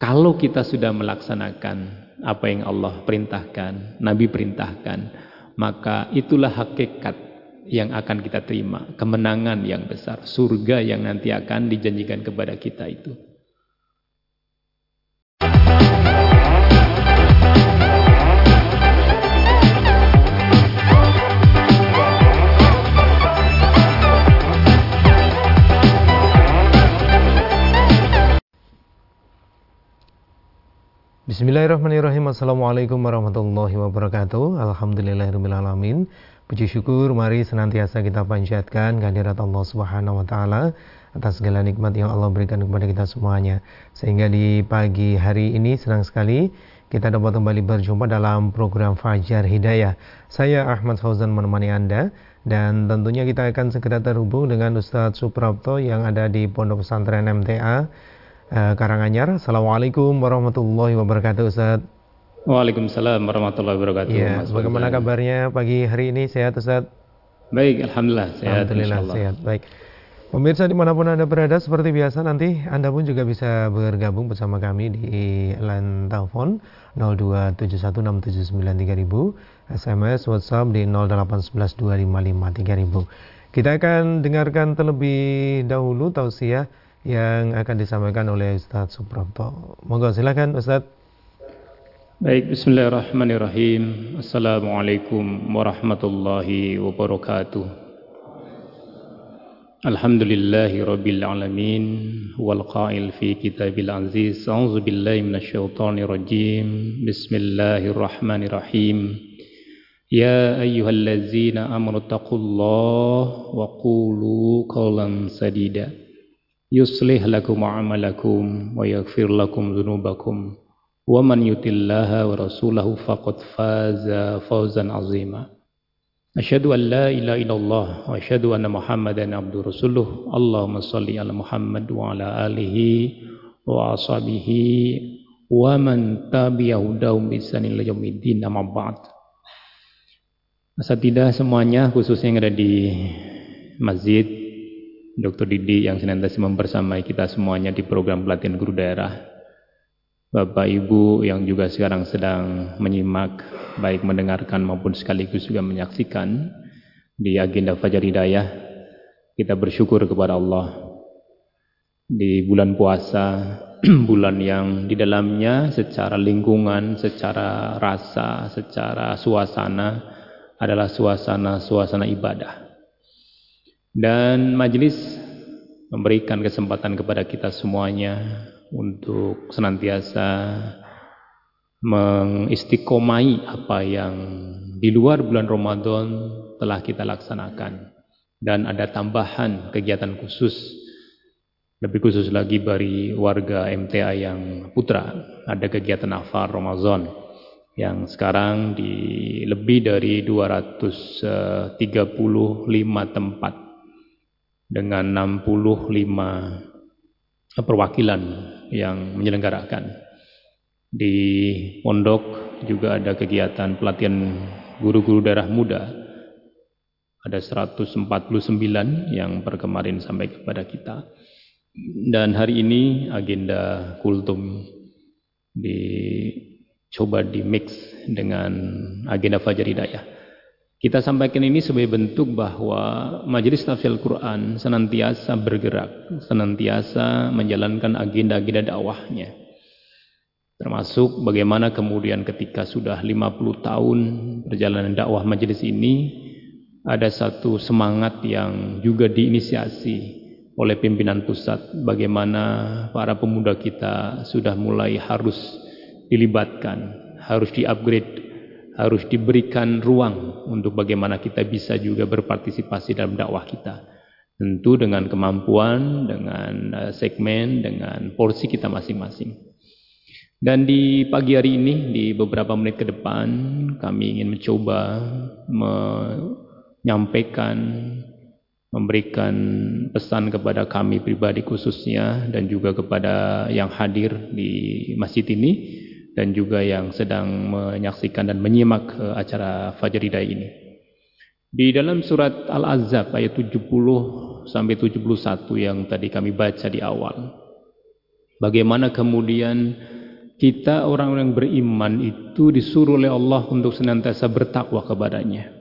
Kalau kita sudah melaksanakan apa yang Allah perintahkan, Nabi perintahkan, maka itulah hakikat yang akan kita terima, kemenangan yang besar, surga yang nanti akan dijanjikan kepada kita itu. Bismillahirrahmanirrahim. Assalamualaikum warahmatullahi wabarakatuh. Alhamdulillahirrahmanirrahim Puji syukur mari senantiasa kita panjatkan kehadirat Allah subhanahu wa ta'ala Atas segala nikmat yang Allah berikan kepada kita semuanya. Sehingga di pagi hari ini senang sekali Kita dapat kembali berjumpa dalam program Fajar Hidayah. Saya Ahmad Fauzan menemani Anda Dan tentunya kita akan segera terhubung dengan Ustadz Suprapto Yang ada di Pondok Pesantren MTA uh, Karanganyar. Assalamualaikum warahmatullahi wabarakatuh Ustaz. Waalaikumsalam warahmatullahi wabarakatuh. Ya, bagaimana kabarnya pagi hari ini? Sehat Ustaz? Baik, Alhamdulillah sehat. Alhamdulillah sehat. Baik. Pemirsa di mana pun Anda berada, seperti biasa nanti Anda pun juga bisa bergabung bersama kami di line telepon 02716793000, SMS, WhatsApp di 08112553000. Kita akan dengarkan terlebih dahulu tausiah yang akan disampaikan oleh Ustaz Suprapto. Monggo silakan Ustaz. Baik, bismillahirrahmanirrahim. Assalamualaikum warahmatullahi wabarakatuh. Alhamdulillahi rabbil alamin wal qail fi kitabil aziz. A'udzu billahi minasyaitonir rajim. Bismillahirrahmanirrahim. Ya ayyuhallazina amanu taqullaha wa qulu qawlan sadida. يصلح لكم أعمالكم ويغفر لكم ذنوبكم. ومن يطع الله ورسوله فقد فاز فوزا عظيما. أشهد أن لا إله إلا الله وأشهد أن محمدا عبد رسوله. اللهم صل على محمد وعلى آله وأصحابه ومن تبع هداهم بإحسان إلى يوم الدين. أما بعد. Asatidah semuanya khususnya yang ada di masjid Dr. Didi yang senantiasa mempersamai kita semuanya di program pelatihan guru daerah. Bapak Ibu yang juga sekarang sedang menyimak, baik mendengarkan maupun sekaligus juga menyaksikan di agenda Fajar Hidayah, kita bersyukur kepada Allah di bulan puasa, bulan yang di dalamnya secara lingkungan, secara rasa, secara suasana adalah suasana-suasana ibadah. Dan majelis memberikan kesempatan kepada kita semuanya untuk senantiasa mengistiqomai apa yang di luar bulan Ramadan telah kita laksanakan. Dan ada tambahan kegiatan khusus lebih khusus lagi bagi warga MTA yang putra. Ada kegiatan afar Ramadan yang sekarang di lebih dari 235 tempat dengan 65 perwakilan yang menyelenggarakan. Di pondok juga ada kegiatan pelatihan guru-guru daerah muda. Ada 149 yang per kemarin sampai kepada kita. Dan hari ini agenda kultum dicoba di mix dengan agenda Fajar Hidayah. Kita sampaikan ini sebagai bentuk bahwa Majelis Tafsir Al-Quran senantiasa bergerak, senantiasa menjalankan agenda-agenda dakwahnya. Termasuk bagaimana kemudian ketika sudah 50 tahun perjalanan dakwah majelis ini, ada satu semangat yang juga diinisiasi oleh pimpinan pusat. Bagaimana para pemuda kita sudah mulai harus dilibatkan, harus di-upgrade harus diberikan ruang untuk bagaimana kita bisa juga berpartisipasi dalam dakwah kita. Tentu dengan kemampuan, dengan eh, segmen, dengan porsi kita masing-masing. Dan di pagi hari ini, di beberapa menit ke depan, kami ingin mencoba menyampaikan, memberikan pesan kepada kami pribadi khususnya, dan juga kepada yang hadir di masjid ini, dan juga yang sedang menyaksikan dan menyimak uh, acara Hidayah ini. Di dalam surat Al-Azab ayat 70 sampai 71 yang tadi kami baca di awal. Bagaimana kemudian kita orang-orang beriman itu disuruh oleh Allah untuk senantiasa bertakwa kepadanya.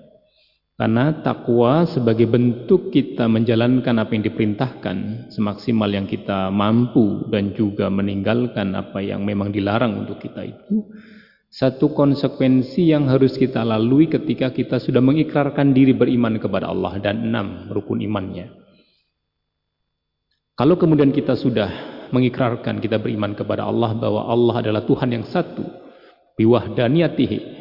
Karena takwa sebagai bentuk kita menjalankan apa yang diperintahkan semaksimal yang kita mampu dan juga meninggalkan apa yang memang dilarang untuk kita itu satu konsekuensi yang harus kita lalui ketika kita sudah mengikrarkan diri beriman kepada Allah dan enam rukun imannya. Kalau kemudian kita sudah mengikrarkan kita beriman kepada Allah bahwa Allah adalah Tuhan yang satu biwahdaniyatihi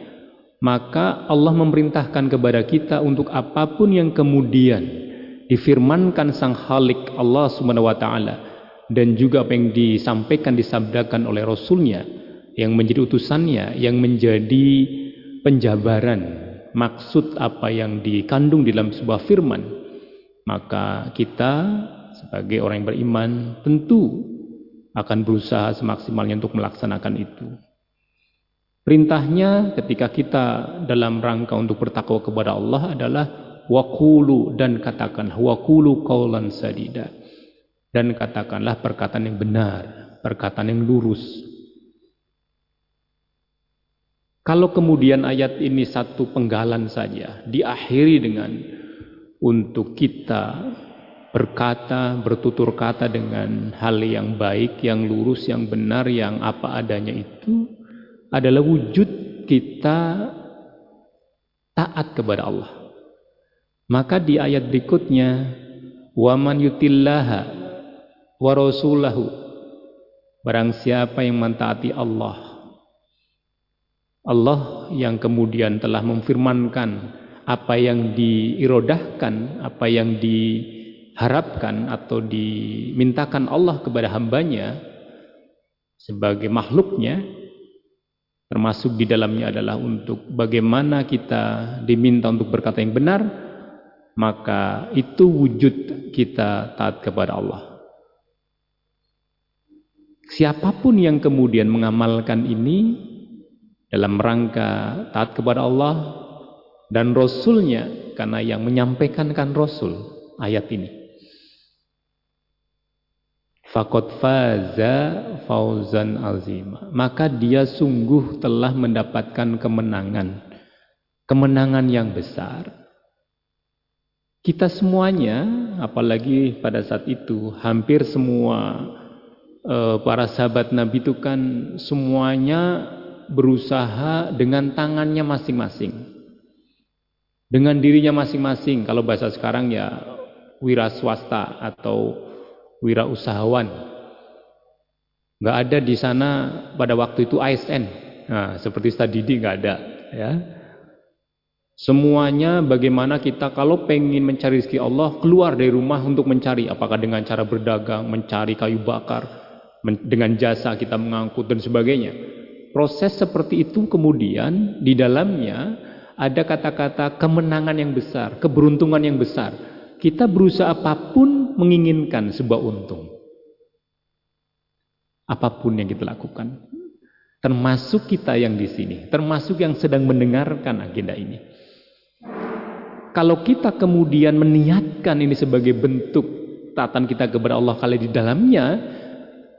maka Allah memerintahkan kepada kita untuk apa pun yang kemudian difirmankan sang Khalik Allah Subhanahu wa taala dan juga apa yang disampaikan disabdakan oleh rasulnya yang menjadi utusannya yang menjadi penjabaran maksud apa yang dikandung di dalam sebuah firman maka kita sebagai orang yang beriman tentu akan berusaha semaksimalnya untuk melaksanakan itu. Perintahnya ketika kita dalam rangka untuk bertakwa kepada Allah adalah wakulu dan katakan wakulu kaulan sadida dan katakanlah perkataan yang benar, perkataan yang lurus. Kalau kemudian ayat ini satu penggalan saja diakhiri dengan untuk kita berkata, bertutur kata dengan hal yang baik, yang lurus, yang benar, yang apa adanya itu adalah wujud kita taat kepada Allah. Maka di ayat berikutnya, "Waman yutillaha wa rasulahu" Barang siapa yang mentaati Allah, Allah yang kemudian telah memfirmankan apa yang diirodahkan, apa yang di diharapkan atau dimintakan Allah kepada hambanya sebagai makhluknya termasuk di dalamnya adalah untuk bagaimana kita diminta untuk berkata yang benar maka itu wujud kita taat kepada Allah. Siapa pun yang kemudian mengamalkan ini dalam rangka taat kepada Allah dan Rasulnya karena yang menyampaikan kan Rasul ayat ini Fakot faza fauzan azima. Maka dia sungguh telah mendapatkan kemenangan. Kemenangan yang besar. Kita semuanya, apalagi pada saat itu, hampir semua uh, para sahabat Nabi itu kan semuanya berusaha dengan tangannya masing-masing. Dengan dirinya masing-masing. Kalau bahasa sekarang ya wira swasta atau wirausahawan. Nggak ada di sana pada waktu itu ASN. Nah, seperti tadi nggak ada, ya. Semuanya bagaimana kita kalau pengen mencari rezeki Allah keluar dari rumah untuk mencari apakah dengan cara berdagang, mencari kayu bakar, dengan jasa kita mengangkut dan sebagainya. Proses seperti itu kemudian di dalamnya ada kata-kata kemenangan yang besar, keberuntungan yang besar. Kita berusaha apa pun menginginkan sebuah untung. Apa pun yang kita lakukan. Termasuk kita yang di sini. Termasuk yang sedang mendengarkan agenda ini. Kalau kita kemudian meniatkan ini sebagai bentuk tatan kita kepada Allah kali di dalamnya.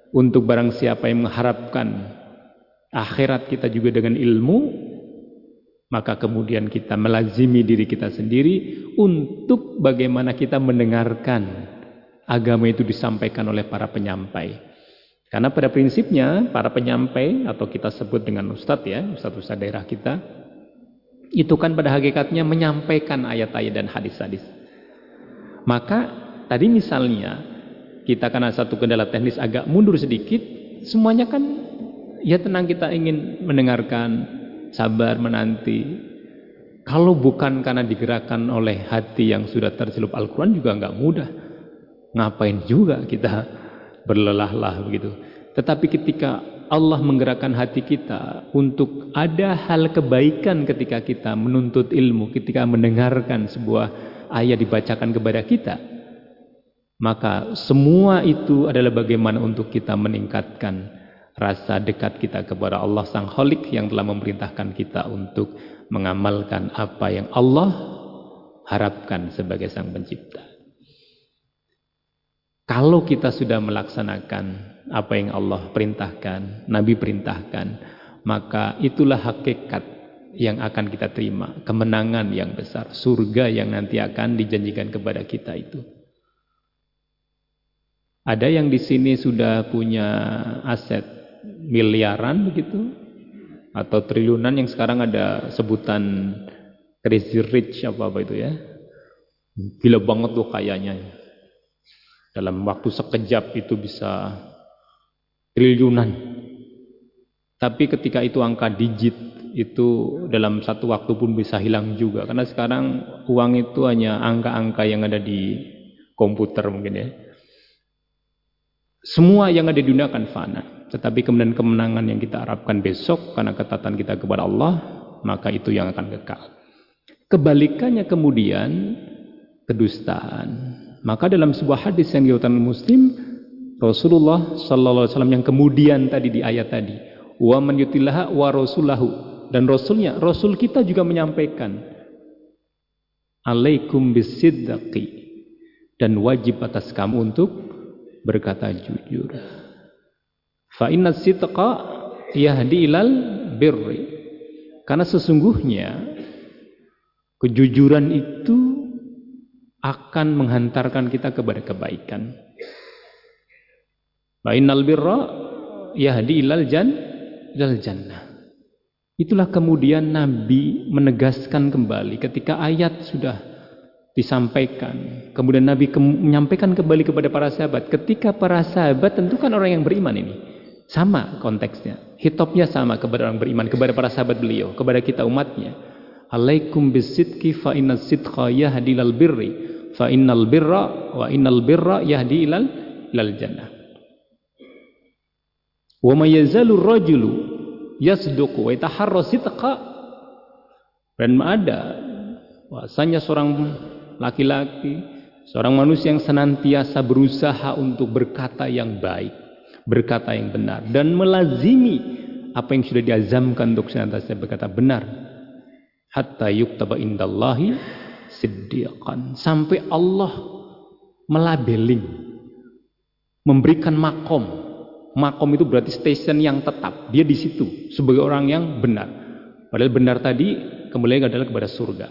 Untuk barang siapa yang mengharapkan akhirat kita juga dengan ilmu maka kemudian kita melazimi diri kita sendiri untuk bagaimana kita mendengarkan agama itu disampaikan oleh para penyampai. Karena pada prinsipnya para penyampai atau kita sebut dengan ustadz ya, ustadz-ustadz daerah kita, itu kan pada hakikatnya menyampaikan ayat-ayat dan hadis-hadis. Maka tadi misalnya kita karena satu kendala teknis agak mundur sedikit, semuanya kan ya tenang kita ingin mendengarkan, sabar menanti. Kalau bukan karena digerakkan oleh hati yang sudah tercelup Al-Quran juga nggak mudah ngapain juga kita berlelah-lah begitu. Tetapi ketika Allah menggerakkan hati kita untuk ada hal kebaikan ketika kita menuntut ilmu, ketika mendengarkan sebuah ayat dibacakan kepada kita, maka semua itu adalah bagaimana untuk kita meningkatkan rasa dekat kita kepada Allah Sang Kholik yang telah memerintahkan kita untuk mengamalkan apa yang Allah harapkan sebagai Sang Pencipta. Kalau kita sudah melaksanakan apa yang Allah perintahkan, Nabi perintahkan, maka itulah hakikat yang akan kita terima, kemenangan yang besar, surga yang nanti akan dijanjikan kepada kita itu. Ada yang di sini sudah punya aset miliaran begitu atau triliunan yang sekarang ada sebutan crazy rich apa apa itu ya. Gila banget tuh kayaknya. Dalam waktu sekejap itu bisa triliunan. Tapi ketika itu angka digit itu dalam satu waktu pun bisa hilang juga karena sekarang uang itu hanya angka-angka yang ada di komputer mungkin ya. Semua yang ada di dunia akan fana. Tetapi kemudian kemenangan yang kita harapkan besok karena ketatan kita kepada Allah, maka itu yang akan kekal. Kebalikannya kemudian kedustaan. Maka dalam sebuah hadis yang diriwayatkan Muslim, Rasulullah sallallahu alaihi wasallam yang kemudian tadi di ayat tadi, wa man wa rasulahu dan rasulnya, rasul kita juga menyampaikan alaikum bisidqi dan wajib atas kamu untuk berkata jujur. Fa inna sidqa yahdi ilal birri. Karena sesungguhnya kejujuran itu akan menghantarkan kita kepada kebaikan. Fa innal birra yahdi ilal jan ilal jannah. Itulah kemudian Nabi menegaskan kembali ketika ayat sudah disampaikan. Kemudian Nabi ke menyampaikan kembali kepada para sahabat. Ketika para sahabat tentu kan orang yang beriman ini. Sama konteksnya. Hitopnya sama kepada orang beriman. Kepada para sahabat beliau. Kepada kita umatnya. Alaikum bisidki fa inna sidqa yahdi ilal birri. Fa innal birra wa innal birra yahdi ilal, ilal jannah. Wa mayazalu rajulu yasduku wa itaharra sidqa. Dan ada bahasanya seorang laki-laki, seorang manusia yang senantiasa berusaha untuk berkata yang baik, berkata yang benar dan melazimi apa yang sudah diazamkan untuk senantiasa berkata benar. Hatta yuktaba indallahi siddiqan. Sampai Allah melabeling memberikan makom. Makom itu berarti station yang tetap. Dia di situ sebagai orang yang benar. Padahal benar tadi kembali adalah kepada surga.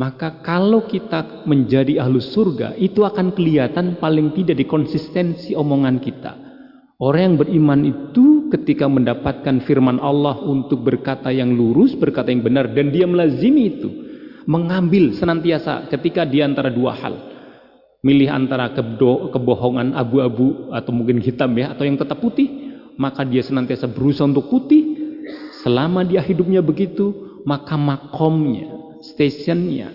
Maka kalau kita menjadi ahlus surga, itu akan kelihatan paling tidak di konsistensi omongan kita. Orang yang beriman itu ketika mendapatkan firman Allah untuk berkata yang lurus, berkata yang benar, dan dia melazimi itu. Mengambil senantiasa ketika di antara dua hal. Milih antara kebohongan abu-abu atau mungkin hitam ya, atau yang tetap putih. Maka dia senantiasa berusaha untuk putih. Selama dia hidupnya begitu, maka makomnya, stationnya,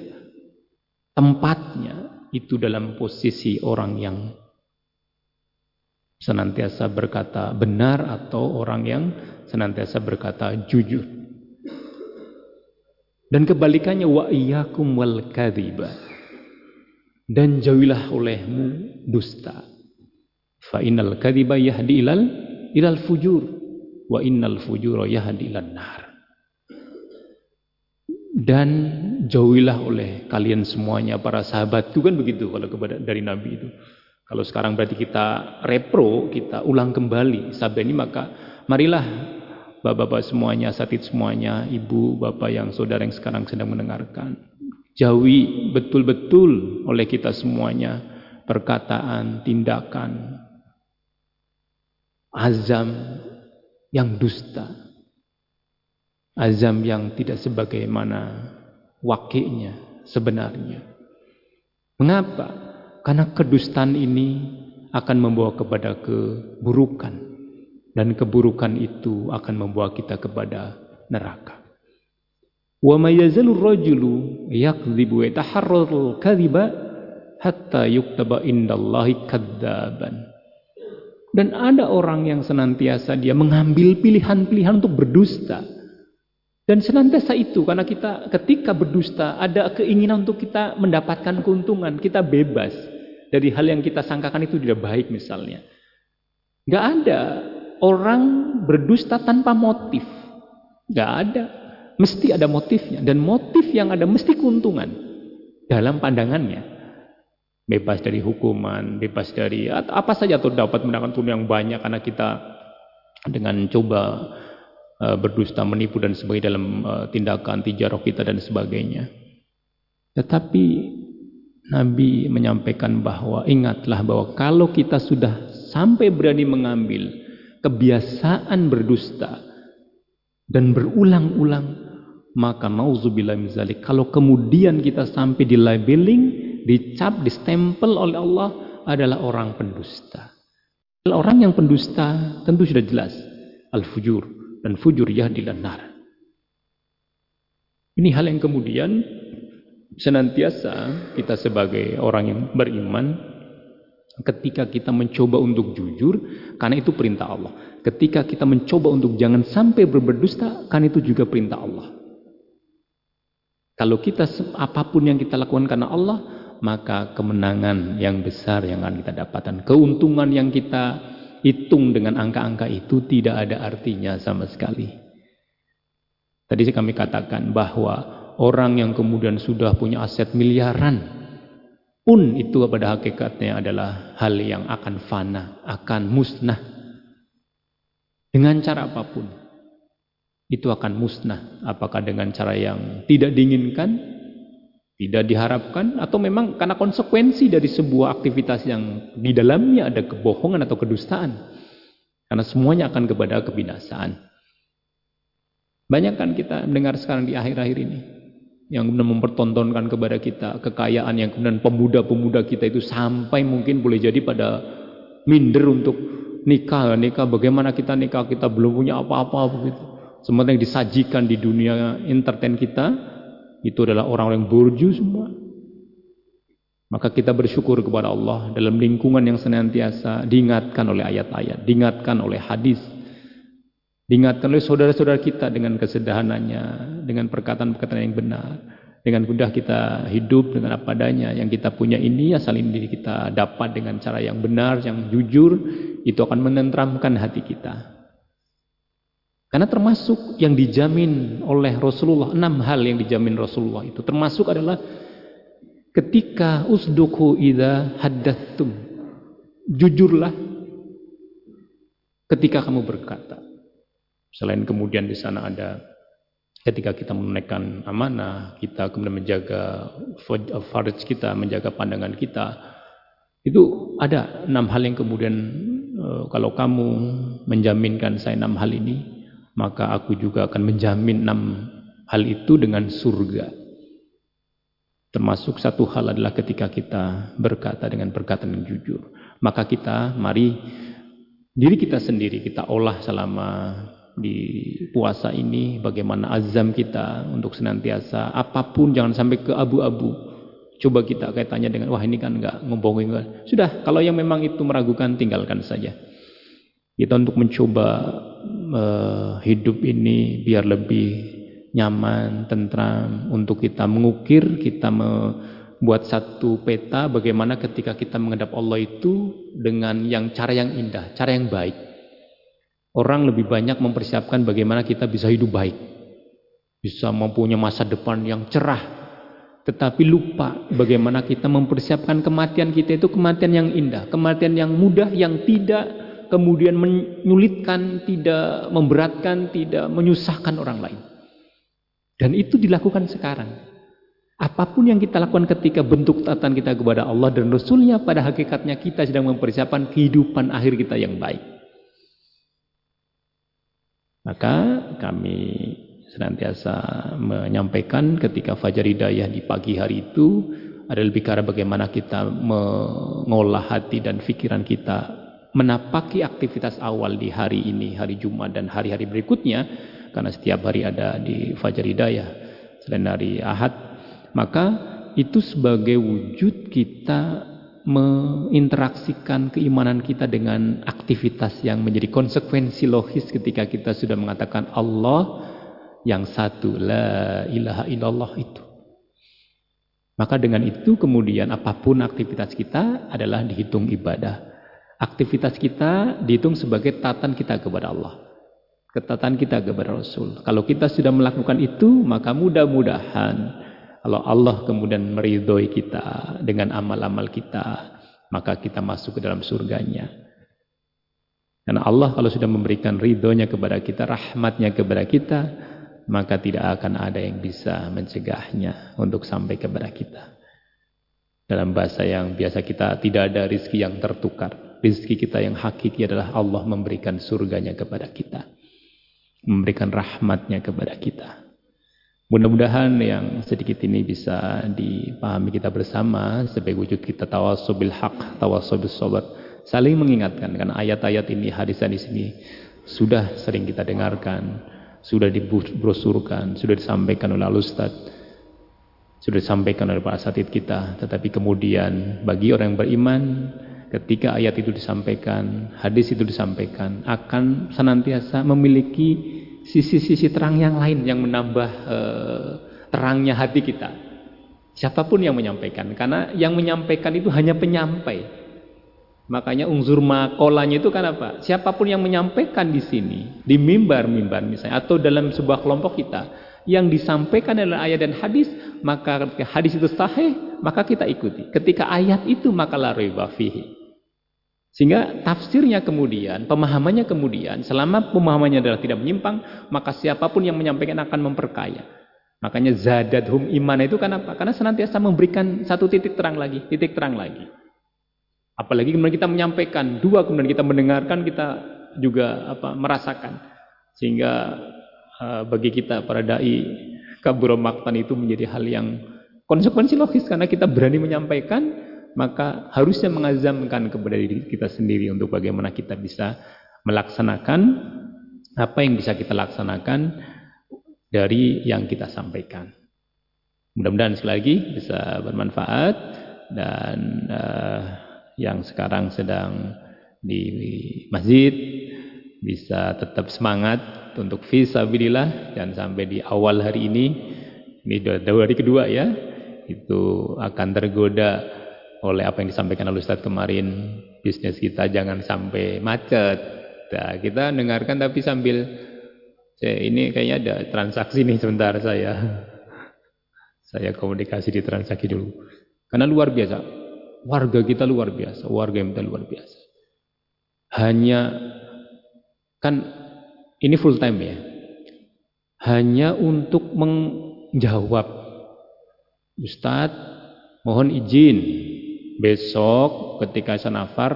tempatnya itu dalam posisi orang yang senantiasa berkata benar atau orang yang senantiasa berkata jujur. Dan kebalikannya wa iyyakum wal kadhiba. Dan jauhilah olehmu dusta. Fa innal kadhiba yahdi ilal ilal fujur wa innal fujura yahdi ilan nar. Dan jauhilah oleh kalian semuanya para sahabat itu kan begitu kalau kepada dari Nabi itu. Kalau sekarang berarti kita repro, kita ulang kembali sabda ini maka marilah bapak-bapak semuanya, satid semuanya, ibu, bapak yang saudara yang sekarang sedang mendengarkan. Jauhi betul-betul oleh kita semuanya perkataan, tindakan, azam yang dusta. Azam yang tidak sebagaimana wakilnya sebenarnya. Mengapa? Karena kedustaan ini akan membawa kepada keburukan. Dan keburukan itu akan membawa kita kepada neraka. Wa may yazalu rajulu yakdzibu wa yataharraru kadhiba hatta yuktaba indallahi kadzaban. Dan ada orang yang senantiasa dia mengambil pilihan-pilihan untuk berdusta. Dan senantiasa itu karena kita ketika berdusta ada keinginan untuk kita mendapatkan keuntungan, kita bebas dari hal yang kita sangkakan itu tidak baik misalnya. Gak ada orang berdusta tanpa motif. Gak ada. Mesti ada motifnya. Dan motif yang ada mesti keuntungan. Dalam pandangannya. bebas dari hukuman, bebas dari apa saja atau dapat mendapatkan turun yang banyak karena kita dengan coba uh, berdusta, menipu dan sebagainya dalam uh, tindakan tijarah kita dan sebagainya. Tetapi Nabi menyampaikan bahwa ingatlah bahwa kalau kita sudah sampai berani mengambil kebiasaan berdusta dan berulang-ulang maka nauzubillah mizalik kalau kemudian kita sampai di labeling dicap distempel oleh Allah adalah orang pendusta. Orang yang pendusta tentu sudah jelas al-fujur dan fujur yahdilan nar ini hal yang kemudian senantiasa kita sebagai orang yang beriman ketika kita mencoba untuk jujur karena itu perintah Allah ketika kita mencoba untuk jangan sampai berberdusta karena itu juga perintah Allah kalau kita apa pun yang kita lakukan karena Allah, maka kemenangan yang besar yang akan kita dapatkan. Keuntungan yang kita hitung dengan angka-angka itu tidak ada artinya sama sekali. Tadi kami katakan bahwa orang yang kemudian sudah punya aset miliaran pun itu pada hakikatnya adalah hal yang akan fana, akan musnah. Dengan cara apa pun itu akan musnah. Apakah dengan cara yang tidak diinginkan, tidak diharapkan, atau memang karena konsekuensi dari sebuah aktivitas yang di dalamnya ada kebohongan atau kedustaan. Karena semuanya akan kepada kebinasaan. Banyak kan kita mendengar sekarang di akhir-akhir ini. Yang kemudian mempertontonkan kepada kita kekayaan yang kemudian pemuda-pemuda kita itu sampai mungkin boleh jadi pada minder untuk nikah. Nikah bagaimana kita nikah kita belum punya apa-apa begitu. Semua yang disajikan di dunia entertain kita itu adalah orang-orang burju semua. Maka kita bersyukur kepada Allah dalam lingkungan yang senantiasa diingatkan oleh ayat-ayat, diingatkan oleh hadis, diingatkan oleh saudara-saudara kita dengan kesederhananya, dengan perkataan-perkataan yang benar. Dengan mudah kita hidup dengan apa adanya yang kita punya ini asal ini kita dapat dengan cara yang benar, yang jujur, itu akan menentramkan hati kita. Karena termasuk yang dijamin oleh Rasulullah, enam hal yang dijamin Rasulullah itu termasuk adalah ketika usduku ida haddatum. Jujurlah ketika kamu berkata. Selain kemudian di sana ada ketika kita menunaikan amanah, kita kemudian menjaga farj kita, menjaga pandangan kita. Itu ada enam hal yang kemudian eh, kalau kamu menjaminkan saya enam hal ini, maka aku juga akan menjamin enam hal itu dengan surga. Termasuk satu hal adalah ketika kita berkata dengan perkataan yang jujur. Maka kita mari diri kita sendiri kita olah selama di puasa ini bagaimana azam kita untuk senantiasa apa pun jangan sampai ke abu-abu. Coba kita kaitannya dengan wah ini kan enggak ngebohongin. Sudah, kalau yang memang itu meragukan tinggalkan saja. Kita untuk mencoba uh, hidup ini biar lebih nyaman, tentram, untuk kita mengukir, kita membuat satu peta bagaimana ketika kita menghadap Allah itu dengan yang cara yang indah, cara yang baik. Orang lebih banyak mempersiapkan bagaimana kita bisa hidup baik. Bisa mempunyai masa depan yang cerah. Tetapi lupa bagaimana kita mempersiapkan kematian kita itu kematian yang indah. Kematian yang mudah, yang tidak kemudian menyulitkan, tidak memberatkan, tidak menyusahkan orang lain. Dan itu dilakukan sekarang. Apa pun yang kita lakukan ketika bentuk tatan kita kepada Allah dan Rasulnya pada hakikatnya kita sedang mempersiapkan kehidupan akhir kita yang baik. Maka kami senantiasa menyampaikan ketika Fajar Hidayah di pagi hari itu adalah bicara bagaimana kita mengolah hati dan pikiran kita menapaki aktivitas awal di hari ini, hari Jumat dan hari-hari berikutnya, karena setiap hari ada di Fajar Hidayah, selain hari Ahad, maka itu sebagai wujud kita menginteraksikan keimanan kita dengan aktivitas yang menjadi konsekuensi logis ketika kita sudah mengatakan Allah yang satu, la ilaha illallah itu. Maka dengan itu kemudian apa pun aktivitas kita adalah dihitung ibadah. Aktivitas kita dihitung sebagai tatan kita kepada Allah. Ketatan kita kepada Rasul. Kalau kita sudah melakukan itu, maka mudah-mudahan Kalau Allah kemudian meridhoi kita dengan amal-amal kita, maka kita masuk ke dalam surganya. Karena Allah kalau sudah memberikan ridhonya kepada kita, rahmatnya kepada kita, maka tidak akan ada yang bisa mencegahnya untuk sampai kepada kita. Dalam bahasa yang biasa kita tidak ada rizki yang tertukar. Rizki kita yang hakiki adalah Allah memberikan surganya kepada kita. Memberikan rahmatnya kepada kita. Mudah-mudahan yang sedikit ini bisa dipahami kita bersama sebagai wujud kita tawasobil haq, tawasobil sobat. Saling mengingatkan karena ayat-ayat ini, hadis-hadis ini sudah sering kita dengarkan, sudah dibrosurkan, sudah disampaikan oleh Al-Ustaz, sudah disampaikan oleh para satid kita. Tetapi kemudian bagi orang yang beriman, ketika ayat itu disampaikan, hadis itu disampaikan, akan senantiasa memiliki sisi-sisi terang yang lain yang menambah uh, terangnya hati kita. Siapa pun yang menyampaikan, karena yang menyampaikan itu hanya penyampai. Makanya unzur makolanya itu kan apa? Siapa pun yang menyampaikan di sini, di mimbar-mimbar misalnya, atau dalam sebuah kelompok kita, yang disampaikan adalah ayat dan hadis, maka hadis itu sahih, maka kita ikuti. Ketika ayat itu maka la fihi. Sehingga tafsirnya kemudian, pemahamannya kemudian, selama pemahamannya adalah tidak menyimpang, maka siapa pun yang menyampaikan akan memperkaya. Makanya zadat hum iman itu kan apa? Karena senantiasa memberikan satu titik terang lagi, titik terang lagi. Apalagi kemudian kita menyampaikan, dua kemudian kita mendengarkan, kita juga apa merasakan. Sehingga uh, bagi kita para dai kabur maktan itu menjadi hal yang konsekuensi logis karena kita berani menyampaikan maka harusnya mengazamkan kepada diri kita sendiri untuk bagaimana kita bisa melaksanakan apa yang bisa kita laksanakan dari yang kita sampaikan. Mudah-mudahan sekali lagi bisa bermanfaat dan uh, yang sekarang sedang di masjid bisa tetap semangat untuk visabilillah dan sampai di awal hari ini ini dua hari kedua ya itu akan tergoda oleh apa yang disampaikan oleh Ustadz kemarin bisnis kita jangan sampai macet. Nah, kita dengarkan tapi sambil ini kayaknya ada transaksi nih sebentar saya. Saya komunikasi di transaksi dulu. Karena luar biasa. Warga kita luar biasa. Warga kita luar biasa. Hanya kan ini full time ya. Hanya untuk menjawab. Ustadz mohon izin besok ketika saya nafar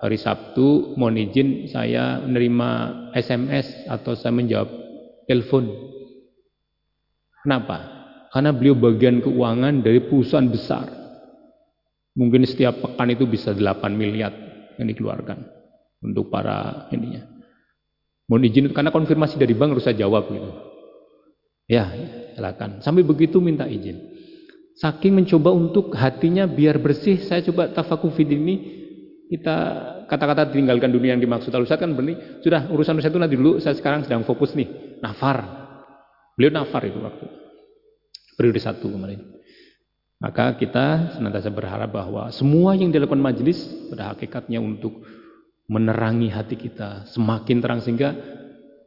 hari Sabtu mohon izin saya menerima SMS atau saya menjawab telepon. Kenapa? Karena beliau bagian keuangan dari perusahaan besar. Mungkin setiap pekan itu bisa 8 miliar yang dikeluarkan untuk para ininya. Mohon izin karena konfirmasi dari bank harus saya jawab gitu. Ya, silakan. Sampai begitu minta izin. Saking mencoba untuk hatinya biar bersih, saya coba tafakufid ini. Kita kata-kata tinggalkan dunia yang dimaksud. Al kan berni sudah urusan urusan itu nanti dulu. Saya sekarang sedang fokus nih. Nafar. Beliau nafar itu waktu periode satu kemarin. Maka kita senantiasa berharap bahwa semua yang dilakukan majelis pada hakikatnya untuk menerangi hati kita semakin terang sehingga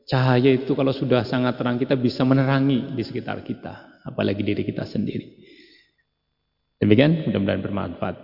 cahaya itu kalau sudah sangat terang kita bisa menerangi di sekitar kita apalagi diri kita sendiri Demikian, mudah-mudahan bermanfaat.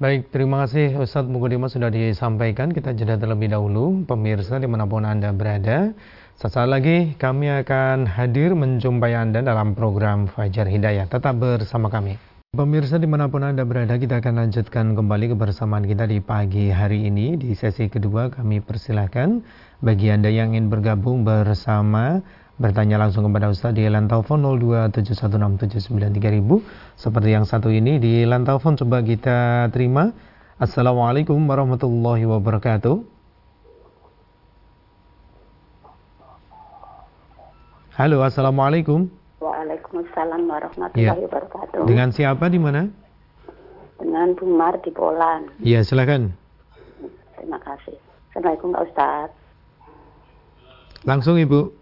Baik, terima kasih Ustadz Mukudima sudah disampaikan. Kita jeda terlebih dahulu. Pemirsa di mana pun Anda berada, sesaat lagi kami akan hadir menjumpai Anda dalam program Fajar Hidayah. Tetap bersama kami. Pemirsa di mana pun Anda berada, kita akan lanjutkan kembali kebersamaan kita di pagi hari ini. Di sesi kedua kami persilahkan bagi Anda yang ingin bergabung bersama bertanya langsung kepada Ustaz di telepon 02716793000 seperti yang satu ini di telepon coba kita terima. Assalamualaikum warahmatullahi wabarakatuh. Halo Assalamualaikum. Waalaikumsalam warahmatullahi ya. wabarakatuh. Dengan siapa di mana? Dengan Bumar di Polan Iya silakan. Terima kasih. Assalamualaikum Pak Ustaz. Langsung Ibu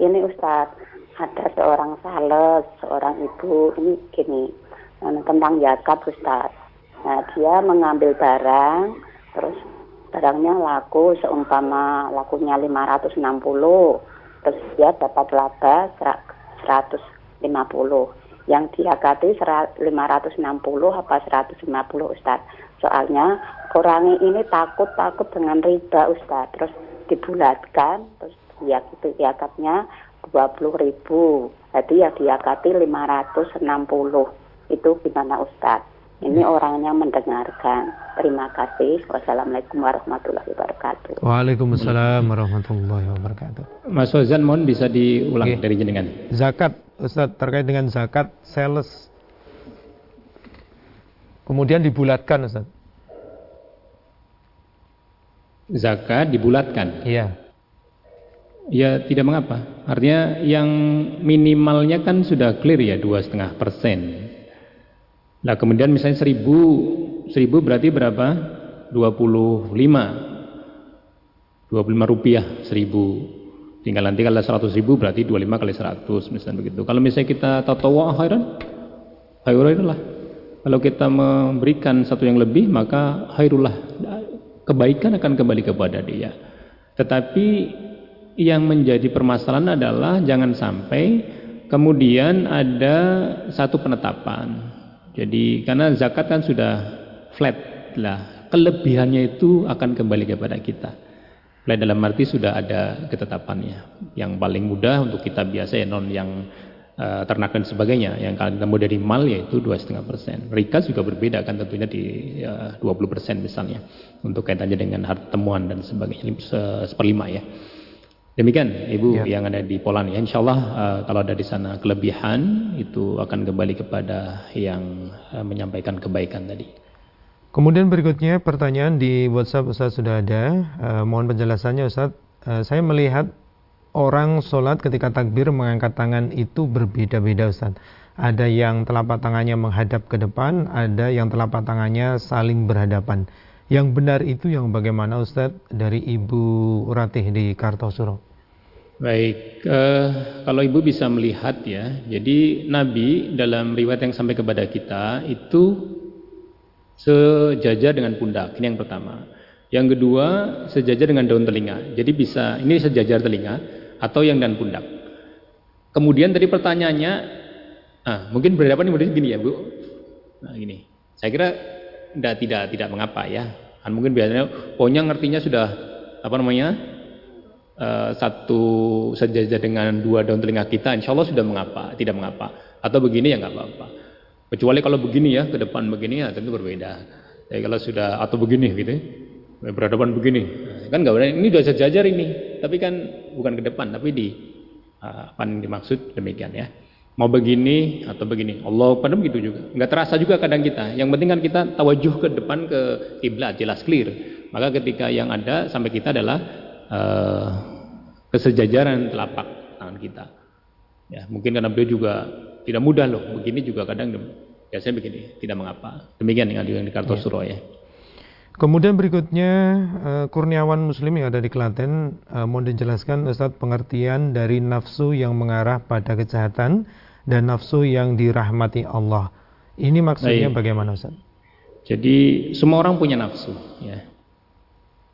ini Ustadz ada seorang sales seorang ibu ini gini tentang zakat Ustadz nah dia mengambil barang terus barangnya laku seumpama lakunya 560 terus dia dapat laba 150 yang diakati 560 apa 150 Ustaz. Soalnya orang ini takut-takut dengan riba Ustaz. Terus dibulatkan, terus ya gitu diakatnya 20 ribu. Jadi ya diakati 560. Itu gimana Ustaz? Ini orangnya mendengarkan. Terima kasih. Wassalamualaikum warahmatullahi wabarakatuh. Waalaikumsalam warahmatullahi wabarakatuh. Mas Wazan mohon bisa diulang okay. dari jenengan. Zakat, Ustaz terkait dengan zakat sales. Kemudian dibulatkan Ustaz. Zakat dibulatkan. Iya. Ya tidak mengapa. Artinya yang minimalnya kan sudah clear ya dua setengah persen. Nah kemudian misalnya seribu, seribu berarti berapa? 25 25 rupiah seribu tinggal nanti kalau 100 ribu berarti 25 kali 100 misalnya begitu kalau misalnya kita tatawa khairan khairullah kalau kita memberikan satu yang lebih maka khairullah kebaikan akan kembali kepada dia tetapi yang menjadi permasalahan adalah jangan sampai kemudian ada satu penetapan jadi karena zakat kan sudah flat lah, kelebihannya itu akan kembali kepada kita. Flat dalam arti sudah ada ketetapannya. Yang paling mudah untuk kita biasa ya non yang uh, ternak dan sebagainya. Yang kalau kita dari mal yaitu dua setengah persen. Rikas juga berbeda kan tentunya di ya, dua puluh persen misalnya untuk kaitannya dengan harta temuan dan sebagainya seperlima ya. Demikian Ibu ya. yang ada di Poland ya. Insya Allah uh, kalau ada di sana kelebihan itu akan kembali kepada yang uh, menyampaikan kebaikan tadi. Kemudian berikutnya pertanyaan di WhatsApp Ustaz sudah ada. Uh, mohon penjelasannya Ustaz. Uh, saya melihat orang sholat ketika takbir mengangkat tangan itu berbeda-beda Ustaz. Ada yang telapak tangannya menghadap ke depan, ada yang telapak tangannya saling berhadapan. Yang benar itu yang bagaimana Ustaz dari Ibu Ratih di Kartosuro? Baik, uh, kalau Ibu bisa melihat ya, jadi Nabi dalam riwayat yang sampai kepada kita itu sejajar dengan pundak, ini yang pertama. Yang kedua, sejajar dengan daun telinga. Jadi bisa, ini sejajar telinga atau yang dan pundak. Kemudian tadi pertanyaannya, ah, mungkin berhadapan model gini ya Bu. Nah gini, saya kira tidak tidak tidak mengapa ya. Kan mungkin biasanya, pokoknya ngertinya sudah apa namanya uh, satu sejajar dengan dua daun telinga kita, insya Allah sudah mengapa, tidak mengapa. Atau begini ya nggak apa-apa. Kecuali kalau begini ya, ke depan begini ya tentu berbeda. Jadi kalau sudah atau begini gitu, ya, berhadapan begini, kan nggak benar. Ini sudah sejajar ini, tapi kan bukan ke depan, tapi di uh, apa yang dimaksud demikian ya. Mau begini atau begini, Allah pada begitu juga. Nggak terasa juga kadang kita. Yang penting kan kita tawajuh ke depan ke kiblat jelas clear. Maka ketika yang ada sampai kita adalah uh, kesejajaran telapak tangan kita. Ya, mungkin karena beliau juga tidak mudah loh, begini juga kadang biasanya begini, tidak mengapa. Demikian yang di Kartosuro ya. Kemudian berikutnya uh, Kurniawan Muslim yang ada di Klaten uh, mohon dijelaskan Ustaz pengertian dari nafsu yang mengarah pada kejahatan dan nafsu yang dirahmati Allah. Ini maksudnya Baik. bagaimana Ustaz? Jadi semua orang punya nafsu ya.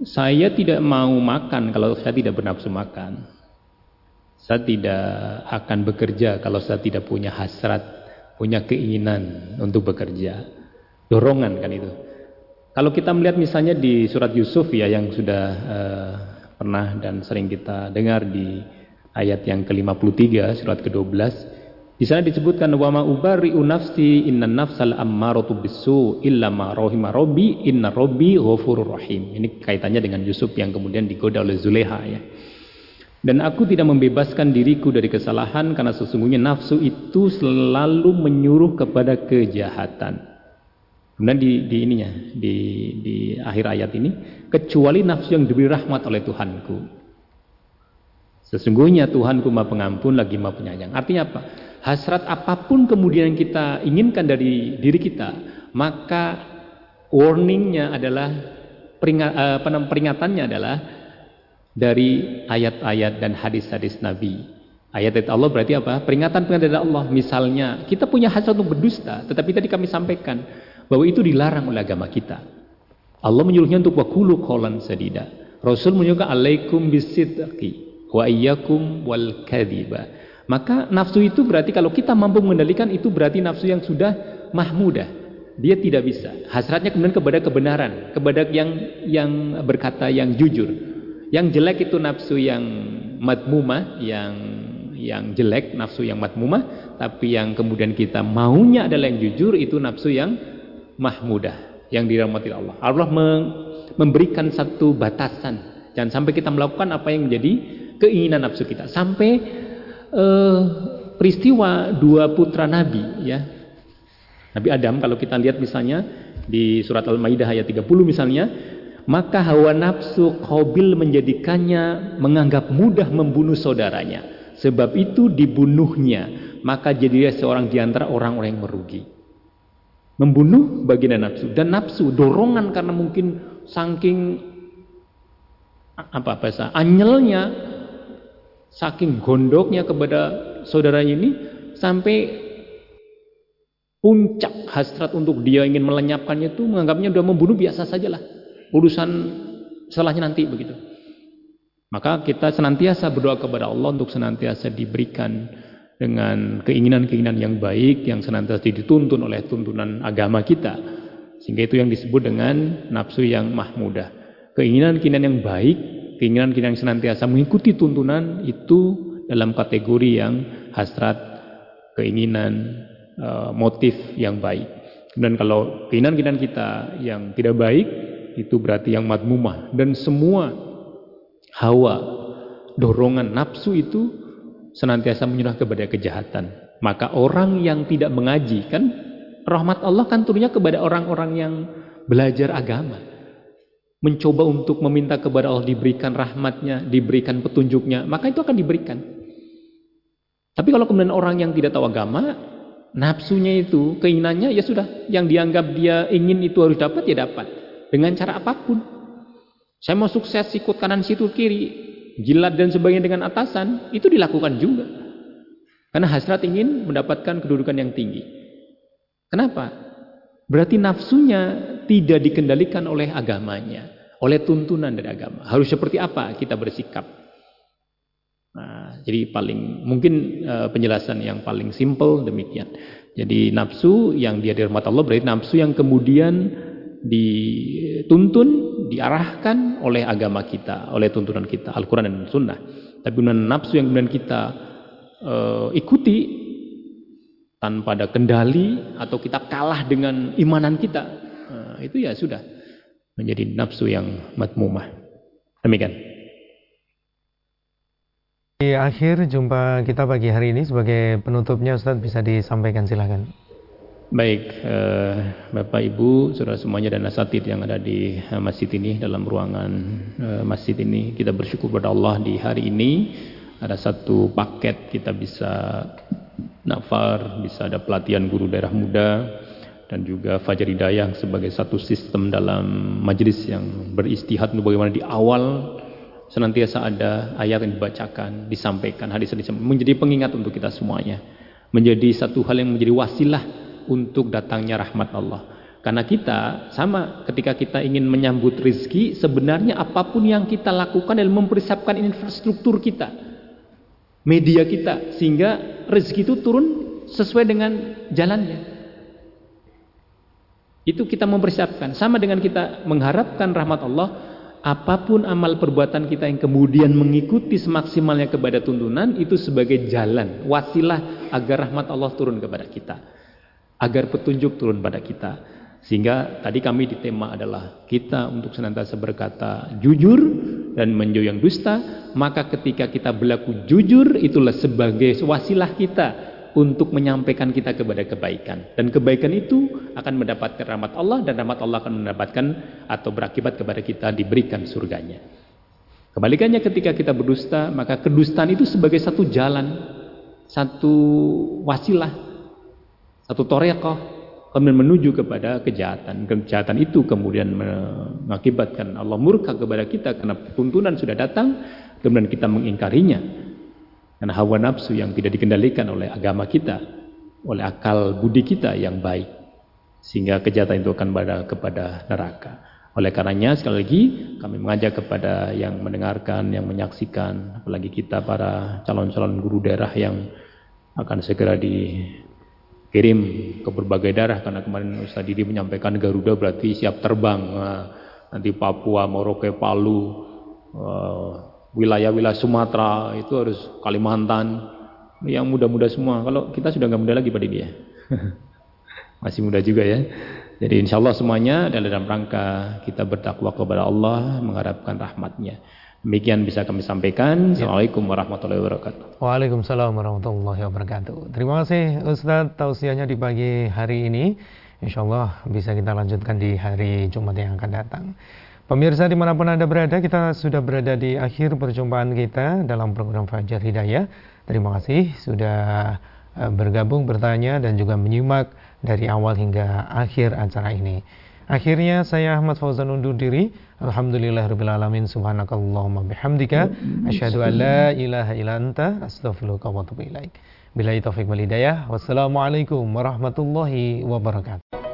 Saya tidak mau makan kalau saya tidak bernafsu makan. Saya tidak akan bekerja kalau saya tidak punya hasrat, punya keinginan untuk bekerja. Dorongan kan itu. Kalau kita melihat misalnya di surat Yusuf ya yang sudah uh, pernah dan sering kita dengar di ayat yang ke-53 surat ke-12 di sana disebutkan wa ma ubari'u nafsi inna nafsal ammaratu bisu illa ma rahima rabbi inna rabbi ghafurur rahim. Ini kaitannya dengan Yusuf yang kemudian digoda oleh Zuleha ya. Dan aku tidak membebaskan diriku dari kesalahan karena sesungguhnya nafsu itu selalu menyuruh kepada kejahatan. Kemudian di, di ininya di, di akhir ayat ini kecuali nafsu yang diberi rahmat oleh Tuhanku. Sesungguhnya Tuhanku Maha Pengampun lagi Maha Penyayang. Artinya apa? Hasrat apa pun kemudian kita inginkan dari diri kita, maka warningnya adalah peringat, eh, peringatannya adalah dari ayat-ayat dan hadis-hadis Nabi. Ayat-ayat Allah berarti apa? Peringatan-peringatan dari Allah. Misalnya, kita punya hasrat untuk berdusta, tetapi tadi kami sampaikan bahwa itu dilarang oleh agama kita. Allah menyuruhnya untuk wakulu kolan sedida. Rasul menyuruhkan alaikum bisidqi wa iyyakum wal kadhiba. Maka nafsu itu berarti kalau kita mampu mengendalikan itu berarti nafsu yang sudah mahmudah. Dia tidak bisa. Hasratnya kemudian kepada kebenaran, kepada yang yang berkata yang jujur. Yang jelek itu nafsu yang madmumah, yang yang jelek, nafsu yang madmumah, tapi yang kemudian kita maunya adalah yang jujur itu nafsu yang mahmudah, yang dirahmati Allah. Allah memberikan satu batasan. Jangan sampai kita melakukan apa yang menjadi keinginan nafsu kita. Sampai uh, peristiwa dua putra Nabi ya. Nabi Adam kalau kita lihat misalnya di surat Al-Maidah ayat 30 misalnya, maka hawa nafsu Qabil menjadikannya menganggap mudah membunuh saudaranya. Sebab itu dibunuhnya, maka jadilah seorang di antara orang-orang yang merugi. Membunuh bagian nafsu dan nafsu dorongan karena mungkin saking apa bahasa anyelnya saking gondoknya kepada saudaranya ini sampai puncak hasrat untuk dia ingin melenyapkannya itu menganggapnya sudah membunuh biasa sajalah. Urusan setelahnya nanti begitu. Maka kita senantiasa berdoa kepada Allah untuk senantiasa diberikan dengan keinginan-keinginan yang baik yang senantiasa dituntun oleh tuntunan agama kita. Sehingga itu yang disebut dengan nafsu yang mahmudah. Keinginan-keinginan yang baik keinginan-keinginan yang senantiasa mengikuti tuntunan itu dalam kategori yang hasrat, keinginan, eh, motif yang baik. Dan kalau keinginan-keinginan kita yang tidak baik, itu berarti yang madmumah. Dan semua hawa, dorongan, nafsu itu senantiasa menyerah kepada kejahatan. Maka orang yang tidak mengaji, kan rahmat Allah kan turunnya kepada orang-orang yang belajar agama mencoba untuk meminta kepada Allah diberikan rahmatnya, diberikan petunjuknya, maka itu akan diberikan. Tapi kalau kemudian orang yang tidak tahu agama, nafsunya itu, keinginannya ya sudah, yang dianggap dia ingin itu harus dapat ya dapat. Dengan cara apa pun. Saya mau sukses sikut kanan situ kiri, jilat dan sebagainya dengan atasan, itu dilakukan juga. Karena hasrat ingin mendapatkan kedudukan yang tinggi. Kenapa? Berarti nafsunya tidak dikendalikan oleh agamanya, oleh tuntunan dari agama. Harus seperti apa kita bersikap? Nah, jadi paling mungkin uh, penjelasan yang paling simple demikian. Jadi nafsu yang dia dirahmat Allah berarti nafsu yang kemudian dituntun, diarahkan oleh agama kita, oleh tuntunan kita, Al-Quran dan Sunnah. Tapi nafsu yang kemudian kita uh, ikuti tanpa ada kendali atau kita kalah dengan imanan kita itu ya sudah menjadi nafsu yang matmumah. Demikian. Di akhir jumpa kita pagi hari ini sebagai penutupnya Ustadz bisa disampaikan silahkan Baik, eh, Bapak Ibu, saudara semuanya dan asatid yang ada di eh, masjid ini dalam ruangan eh, masjid ini, kita bersyukur kepada Allah di hari ini ada satu paket kita bisa Nafar, bisa ada pelatihan guru daerah muda dan juga Fajar Hidayah sebagai satu sistem dalam majelis yang beristihad untuk bagaimana di awal senantiasa ada ayat yang dibacakan, disampaikan, hadis hadis menjadi pengingat untuk kita semuanya. Menjadi satu hal yang menjadi wasilah untuk datangnya rahmat Allah. Karena kita sama ketika kita ingin menyambut rizki, sebenarnya apa pun yang kita lakukan adalah mempersiapkan infrastruktur kita media kita sehingga rezeki itu turun sesuai dengan jalannya. Itu kita mempersiapkan. Sama dengan kita mengharapkan rahmat Allah, apa pun amal perbuatan kita yang kemudian mengikuti semaksimalnya kepada tuntunan itu sebagai jalan, wasilah agar rahmat Allah turun kepada kita. Agar petunjuk turun pada kita. Sehingga tadi kami di tema adalah kita untuk senantiasa berkata jujur dan menjauh yang dusta, maka ketika kita berlaku jujur itulah sebagai wasilah kita untuk menyampaikan kita kepada kebaikan. Dan kebaikan itu akan mendapatkan rahmat Allah dan rahmat Allah akan mendapatkan atau berakibat kepada kita diberikan surganya. Kebalikannya ketika kita berdusta, maka kedustaan itu sebagai satu jalan, satu wasilah, satu torekoh kemudian menuju kepada kejahatan. Kejahatan itu kemudian mengakibatkan Allah murka kepada kita karena tuntunan sudah datang, kemudian kita mengingkarinya. Karena hawa nafsu yang tidak dikendalikan oleh agama kita, oleh akal budi kita yang baik. Sehingga kejahatan itu akan pada kepada neraka. Oleh karenanya sekali lagi kami mengajak kepada yang mendengarkan, yang menyaksikan, apalagi kita para calon-calon guru daerah yang akan segera dikirim ke berbagai daerah karena kemarin Ustaz Didi menyampaikan Garuda berarti siap terbang. Nah, nanti Papua, Merauke, Palu, eh, wilayah-wilayah Sumatera itu harus Kalimantan yang muda-muda semua. Kalau kita sudah nggak muda lagi pada dia. Masih muda juga ya. Jadi insya Allah semuanya dalam rangka kita bertakwa kepada Allah, mengharapkan rahmatnya. Demikian bisa kami sampaikan. Ya. Assalamualaikum warahmatullahi wabarakatuh. Waalaikumsalam warahmatullahi wabarakatuh. Terima kasih Ustaz tausiahnya di pagi hari ini. Insya Allah bisa kita lanjutkan di hari Jumat yang akan datang. Pemirsa di mana pun Anda berada, kita sudah berada di akhir perjumpaan kita dalam program Fajar Hidayah. Terima kasih sudah eh, bergabung, bertanya, dan juga menyimak dari awal hingga akhir acara ini. Akhirnya saya Ahmad Fauzan undur diri. Alhamdulillahirrahmanirrahim. Subhanakallahumma bihamdika. Asyhadu an la ilaha illa anta. Astaghfiruka wa atubu ilaik. Bila taufiq wal hidayah. Wassalamualaikum warahmatullahi wabarakatuh.